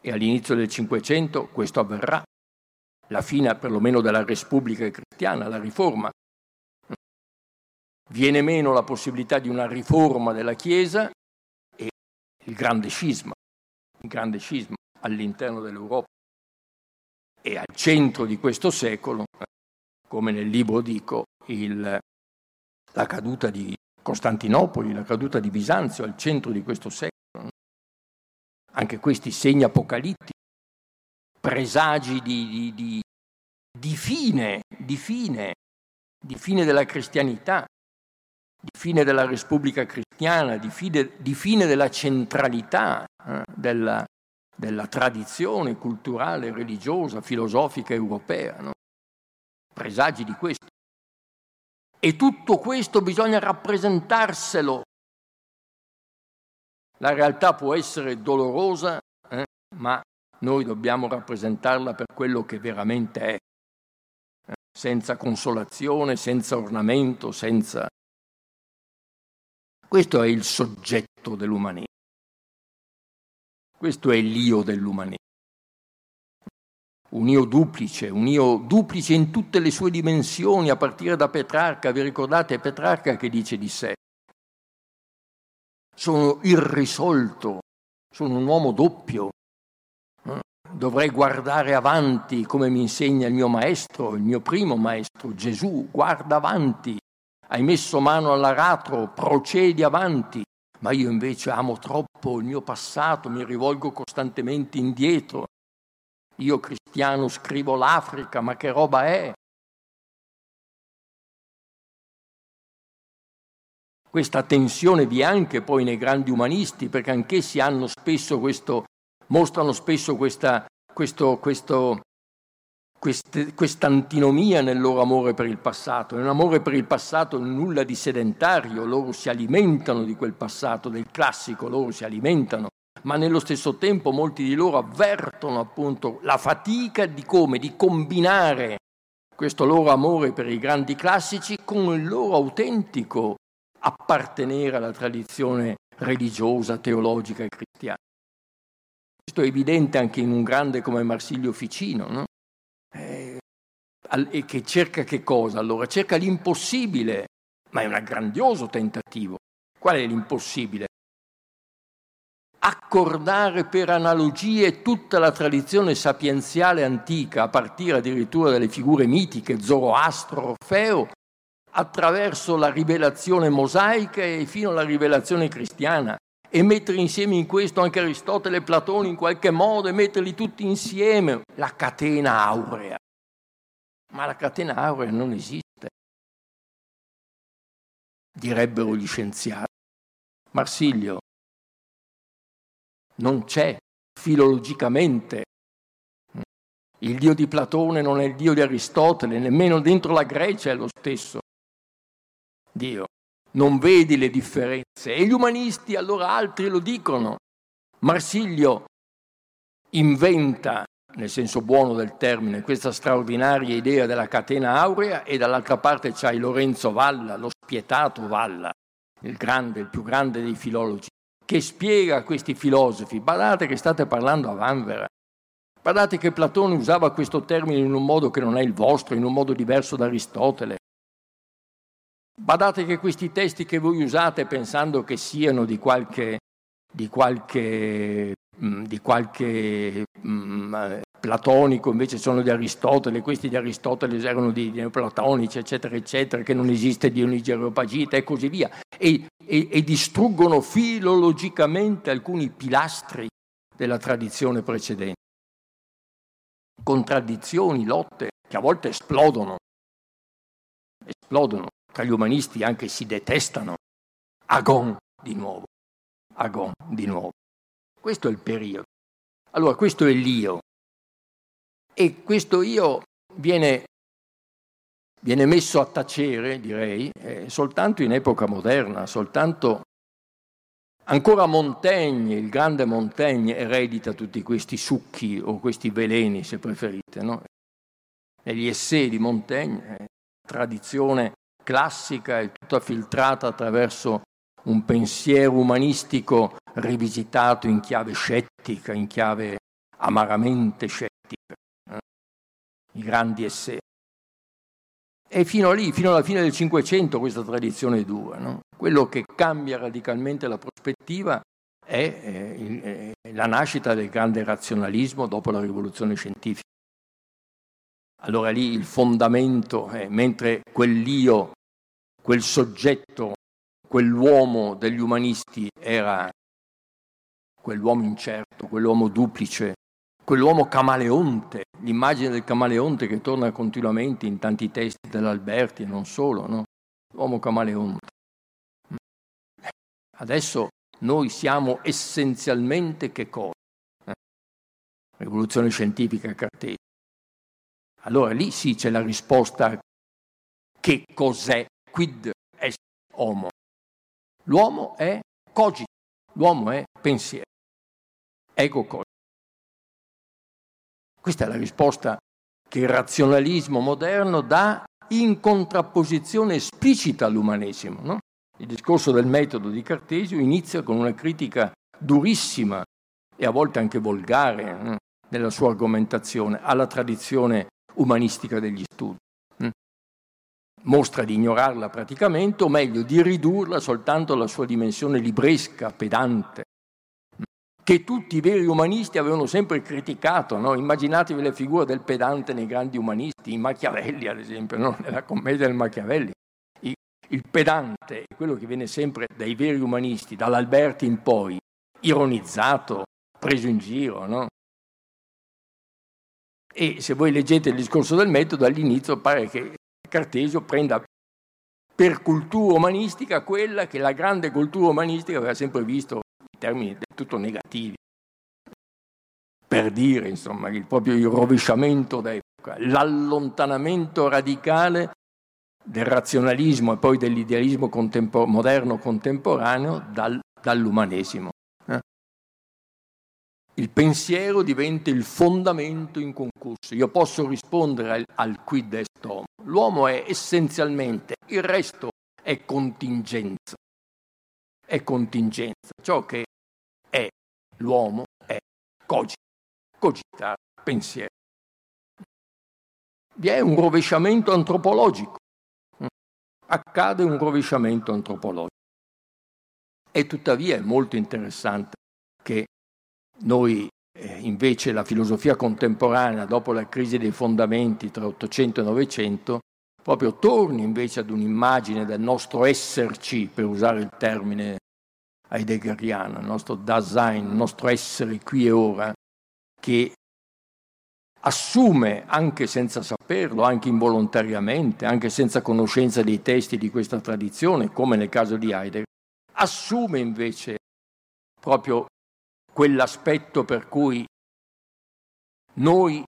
e all'inizio del Cinquecento questo avverrà, la fine perlomeno della Repubblica cristiana, la riforma. Viene meno la possibilità di una riforma della Chiesa e il grande scisma, il grande scisma all'interno dell'Europa. E al centro di questo secolo, come nel libro dico, il, la caduta di Costantinopoli, la caduta di Bisanzio, al centro di questo secolo anche questi segni apocalittici, presagi di, di, di, di, fine, di fine, di fine della cristianità, di fine della Repubblica cristiana, di fine, di fine della centralità eh, della, della, tradizione culturale, religiosa, filosofica europea. No? Presagi di questo. E tutto questo bisogna rappresentarselo la realtà può essere dolorosa, eh, ma noi dobbiamo rappresentarla per quello che veramente è, eh, senza consolazione, senza ornamento, senza... Questo è il soggetto dell'umanesimo. Questo è l'io dell'umanesimo. Un io duplice, un io duplice in tutte le sue dimensioni, a partire da Petrarca. Vi ricordate Petrarca che dice di sé? sono irrisolto, sono un uomo doppio. Eh? Dovrei guardare avanti come mi insegna il mio maestro, il mio primo maestro, Gesù, guarda avanti. Hai messo mano all'aratro, procedi avanti. ma io invece amo troppo il mio passato, mi rivolgo costantemente indietro. Io cristiano scrivo l'Africa, ma che roba è? Questa tensione vi è anche poi nei grandi umanisti, perché anch'essi hanno spesso questo, mostrano spesso questa, questo, questo, questa antinomia nel loro amore per il passato. È un amore per il passato nulla di sedentario, loro si alimentano di quel passato, del classico, loro si alimentano, ma nello stesso tempo molti di loro avvertono appunto la fatica di come, di combinare questo loro amore per i grandi classici con il loro autentico appartenere alla tradizione religiosa, teologica e cristiana. Questo è evidente anche in un grande come Marsilio Ficino, no? E che cerca che cosa? Allora cerca l'impossibile, ma è un grandioso tentativo. Qual è l'impossibile? Accordare per analogie tutta la tradizione sapienziale antica, a partire addirittura dalle figure mitiche, Zoroastro, Orfeo, attraverso la rivelazione mosaica e fino alla rivelazione cristiana e mettere insieme in questo anche Aristotele e Platone in qualche modo e metterli tutti insieme, la catena aurea. Ma la catena aurea non esiste, direbbero gli scienziati. Marsilio, non c'è filologicamente. Il dio di Platone non è il dio di Aristotele, nemmeno dentro la Grecia è lo stesso. Dio non vedi le differenze. E gli umanisti, allora altri lo dicono. Marsilio inventa, nel senso buono del termine, questa straordinaria idea della catena aurea e dall'altra parte c'hai Lorenzo Valla, lo spietato Valla, il grande, il più grande dei filologi, che spiega a questi filosofi, badate che state parlando a Vanvera, badate che Platone usava questo termine in un modo che non è il vostro, in un modo diverso da Aristotele, Badate che questi testi che voi usate pensando che siano di qualche, di qualche, mm, di qualche mm, platonico, invece sono di Aristotele, questi di Aristotele erano di, di platonici, eccetera, eccetera, che non esiste Dionigi Areopagita e così via, e, e, e distruggono filologicamente alcuni pilastri della tradizione precedente. Contraddizioni, lotte che a volte esplodono, esplodono tra gli umanisti anche si detestano. Agon di nuovo, Agon di nuovo. Questo è il periodo. Allora, questo è l'io. E questo io viene, viene messo a tacere, direi, eh, soltanto in epoca moderna, soltanto Ancora Montaigne, il grande Montaigne, eredita tutti questi succhi o questi veleni, se preferite. No? Negli essai di Montaigne, eh, tradizione classica e tutta filtrata attraverso un pensiero umanistico rivisitato in chiave scettica, in chiave amaramente scettica? I grandi esseri. E fino lì, fino alla fine del Cinquecento, questa tradizione dura. No? Quello che cambia radicalmente la prospettiva è, eh, è la nascita del grande razionalismo dopo la rivoluzione scientifica. Allora lì il fondamento, è, mentre quell'io quel soggetto, quell'uomo degli umanisti era quell'uomo incerto, quell'uomo duplice, quell'uomo camaleonte, l'immagine del camaleonte che torna continuamente in tanti testi dell'Alberti e non solo, no? L'uomo camaleonte. Adesso noi siamo essenzialmente che cosa? Eh? Rivoluzione scientifica cartesiana. Allora lì sì c'è la risposta che cos'è quid est homo. L'uomo è cogito, l'uomo è pensiero, ego cogito. Questa è la risposta che il razionalismo moderno dà in contrapposizione esplicita all'umanesimo. No? Il discorso del metodo di Cartesio inizia con una critica durissima e a volte anche volgare no? nella sua argomentazione alla tradizione umanistica degli studi mostra di ignorarla praticamente, o meglio di ridurla soltanto alla sua dimensione libresca, pedante, che tutti i veri umanisti avevano sempre criticato. No? Immaginatevi le figure del pedante nei grandi umanisti, i Machiavelli ad esempio, no? nella commedia del Machiavelli. Il pedante è quello che viene sempre dai veri umanisti, dall'Alberti in poi, ironizzato, preso in giro, no? E se voi leggete il discorso del metodo, all'inizio pare che Cartesio prenda per cultura umanistica quella che la grande cultura umanistica aveva sempre visto in termini del tutto negativi. Per dire, insomma, il proprio il rovesciamento d'epoca, l'allontanamento radicale del razionalismo e poi dell'idealismo contempor- moderno contemporaneo dal, dall'umanesimo. Eh? Il pensiero diventa il fondamento in concorso. Io posso rispondere al, al quid est homo. L'uomo è essenzialmente, il resto è contingenza. È contingenza. Ciò che è l'uomo è cogito, cogitare, pensiero. Vi è un rovesciamento antropologico accade un rovesciamento antropologico. E tuttavia è molto interessante che noi eh, invece la filosofia contemporanea, dopo la crisi dei fondamenti tra 800 e 900, proprio torni invece ad un'immagine del nostro esserci, per usare il termine heideggeriano, il nostro Dasein, il nostro essere qui e ora, che assume, anche senza saperlo, anche involontariamente, anche senza conoscenza dei testi di questa tradizione, come nel caso di Heidegger, assume invece proprio quell'aspetto per cui noi,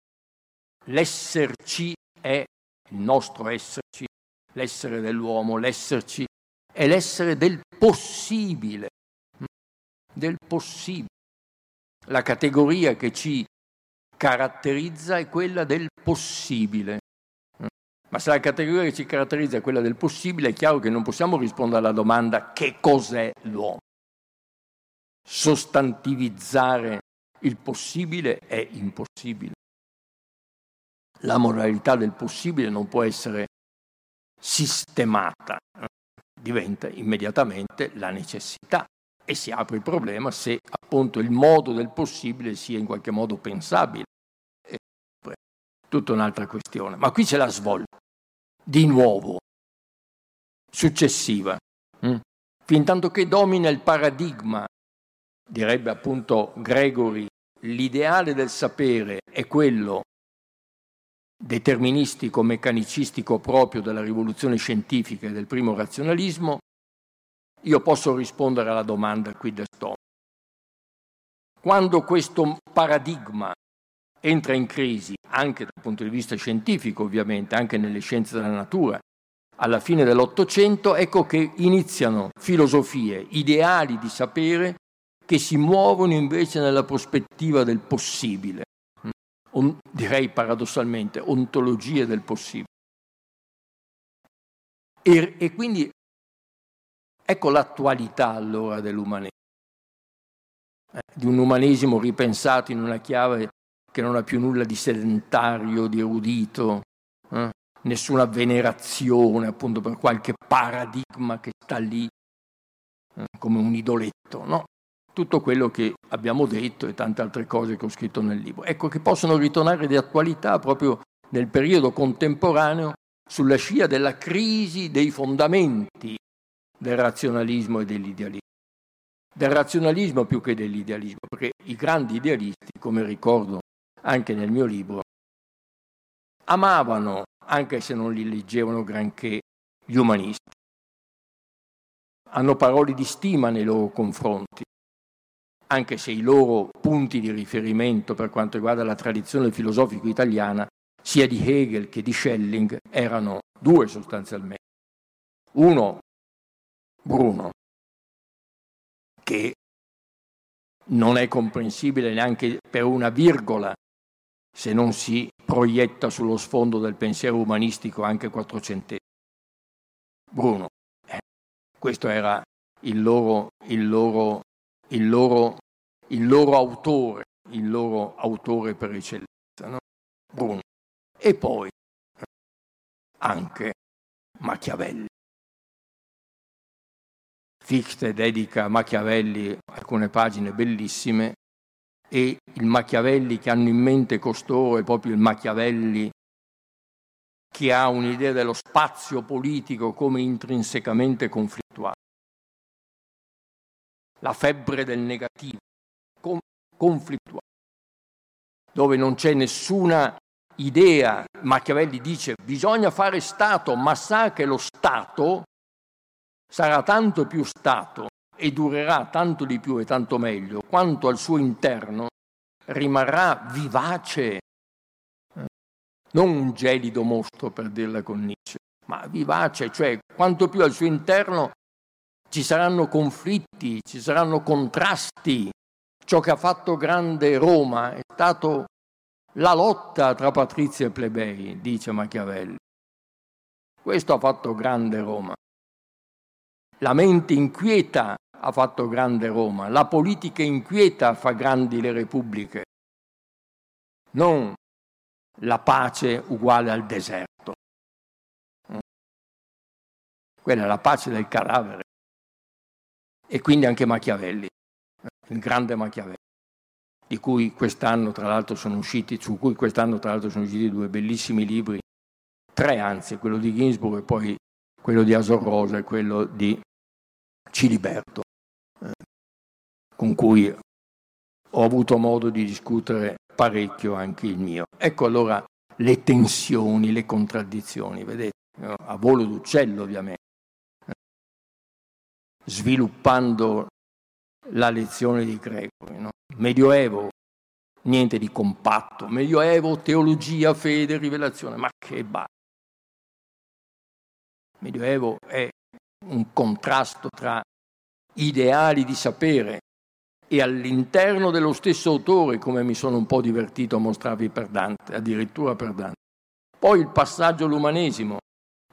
l'esserci è il nostro esserci, l'essere dell'uomo, l'esserci è l'essere del possibile, del possibile. La categoria che ci caratterizza è quella del possibile. Ma se la categoria che ci caratterizza è quella del possibile, è chiaro che non possiamo rispondere alla domanda che cos'è l'uomo. Sostantivizzare il possibile è impossibile. La moralità del possibile non può essere sistemata, diventa immediatamente la necessità e si apre il problema se appunto il modo del possibile sia in qualche modo pensabile. È tutta un'altra questione. Ma qui c'è la svolta, di nuovo, successiva. Mm? Fin tanto che domina il paradigma, direbbe appunto Gregory, l'ideale del sapere è quello deterministico, meccanicistico proprio della rivoluzione scientifica e del primo razionalismo, io posso rispondere alla domanda qui del Stone. Quando questo paradigma entra in crisi, anche dal punto di vista scientifico ovviamente, anche nelle scienze della natura, alla fine dell'Ottocento, ecco che iniziano filosofie, ideali di sapere che si muovono invece nella prospettiva del possibile, direi paradossalmente, ontologie del possibile. E, e quindi Ecco l'attualità allora dell'umanesimo, eh, di un umanesimo ripensato in una chiave che non ha più nulla di sedentario, di erudito, eh? nessuna venerazione appunto per qualche paradigma che sta lì eh, come un idoletto, no? Tutto quello che abbiamo detto e tante altre cose che ho scritto nel libro. Ecco che possono ritornare di attualità proprio nel periodo contemporaneo sulla scia della crisi dei fondamenti del razionalismo e dell'idealismo. Del razionalismo più che dell'idealismo, perché i grandi idealisti, come ricordo anche nel mio libro, amavano, anche se non li leggevano granché, gli umanisti. Hanno parole di stima nei loro confronti, anche se i loro punti di riferimento per quanto riguarda la tradizione filosofica italiana, sia di Hegel che di Schelling, erano due sostanzialmente. Uno Bruno, che non è comprensibile neanche per una virgola se non si proietta sullo sfondo del pensiero umanistico anche quattrocentesimo. Bruno, eh, questo era il loro, il, loro, il, loro, il loro autore, il loro autore per eccellenza, no? Bruno. E poi anche Machiavelli. Fichte dedica a Machiavelli alcune pagine bellissime e il Machiavelli che hanno in mente costoro è proprio il Machiavelli che ha un'idea dello spazio politico come intrinsecamente conflittuale. La febbre del negativo, conflittuale, dove non c'è nessuna idea. Machiavelli dice bisogna fare Stato, ma sa che lo Stato sarà tanto più Stato e durerà tanto di più e tanto meglio quanto al suo interno rimarrà vivace, non un gelido mostro per dirla con Nietzsche, ma vivace, cioè quanto più al suo interno ci saranno conflitti, ci saranno contrasti. Ciò che ha fatto grande Roma è stato la lotta tra patrizi e plebei, dice Machiavelli. Questo ha fatto grande Roma. La mente inquieta ha fatto grande Roma, la politica inquieta fa grandi le repubbliche, non la pace uguale al deserto. Quella è la pace del cadavere. E quindi anche Machiavelli, il grande Machiavelli, di cui quest'anno tra l'altro sono usciti, su cui quest'anno tra l'altro sono usciti due bellissimi libri, tre anzi, quello di Ginsburg e poi quello di Asor Rosa e quello di Ciliberto, eh, con cui ho avuto modo di discutere parecchio anche il mio. Ecco allora le tensioni, le contraddizioni, vedete, a volo d'uccello ovviamente, eh, sviluppando la lezione di Gregory. No? Medioevo, niente di compatto, Medioevo, teologia, fede, rivelazione, ma che basta. Medioevo è un contrasto tra ideali di sapere e all'interno dello stesso autore, come mi sono un po' divertito a mostrarvi per Dante, addirittura per Dante. Poi il passaggio all'umanesimo.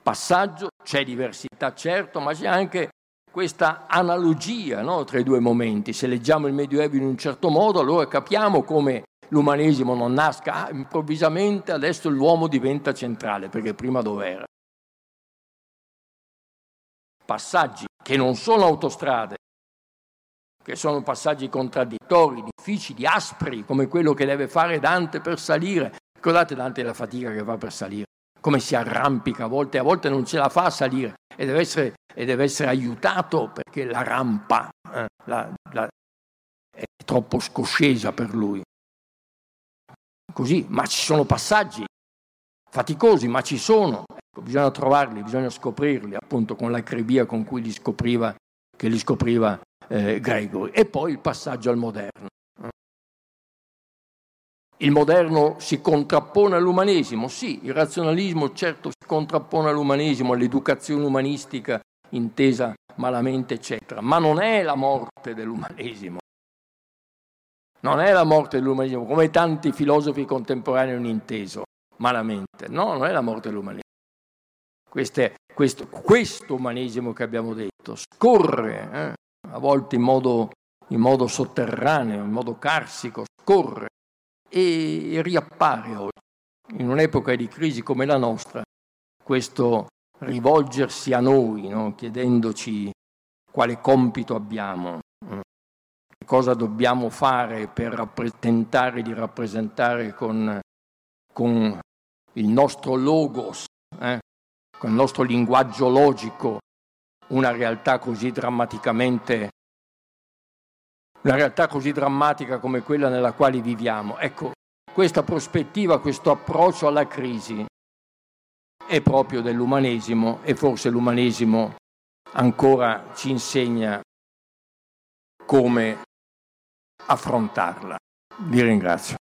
Passaggio, c'è diversità certo, ma c'è anche questa analogia no, tra i due momenti. Se leggiamo il Medioevo in un certo modo, allora capiamo come l'umanesimo non nasca ah, improvvisamente, adesso l'uomo diventa centrale, perché prima dov'era? passaggi che non sono autostrade, che sono passaggi contraddittori, difficili, aspri, come quello che deve fare Dante per salire. Ricordate Dante la fatica che fa per salire, come si arrampica a volte, a volte non ce la fa a salire e deve essere, e deve essere aiutato perché la rampa eh, la, la, è troppo scoscesa per lui. Così, ma ci sono passaggi faticosi, ma ci sono. Ecco, bisogna trovarli, bisogna scoprirli, appunto con l'acribia con cui li scopriva, che li scopriva eh, Gregory. E poi il passaggio al moderno. Il moderno si contrappone all'umanesimo, sì, il razionalismo certo si contrappone all'umanesimo, all'educazione umanistica intesa malamente, eccetera, ma non è la morte dell'umanesimo. Non è la morte dell'umanesimo, come tanti filosofi contemporanei hanno inteso malamente. No, non è la morte dell'umanesimo. Queste, questo, questo, umanesimo che abbiamo detto scorre, eh, a volte in modo, in modo, sotterraneo, in modo carsico, scorre e riappare oggi. In un'epoca di crisi come la nostra, questo rivolgersi a noi, no? chiedendoci quale compito abbiamo, eh, cosa dobbiamo fare per tentare di rappresentare con, con il nostro logos, eh, con il nostro linguaggio logico, una realtà così drammaticamente una realtà così drammatica come quella nella quale viviamo. Ecco, questa prospettiva, questo approccio alla crisi è proprio dell'umanesimo e forse l'umanesimo ancora ci insegna come affrontarla. Vi ringrazio.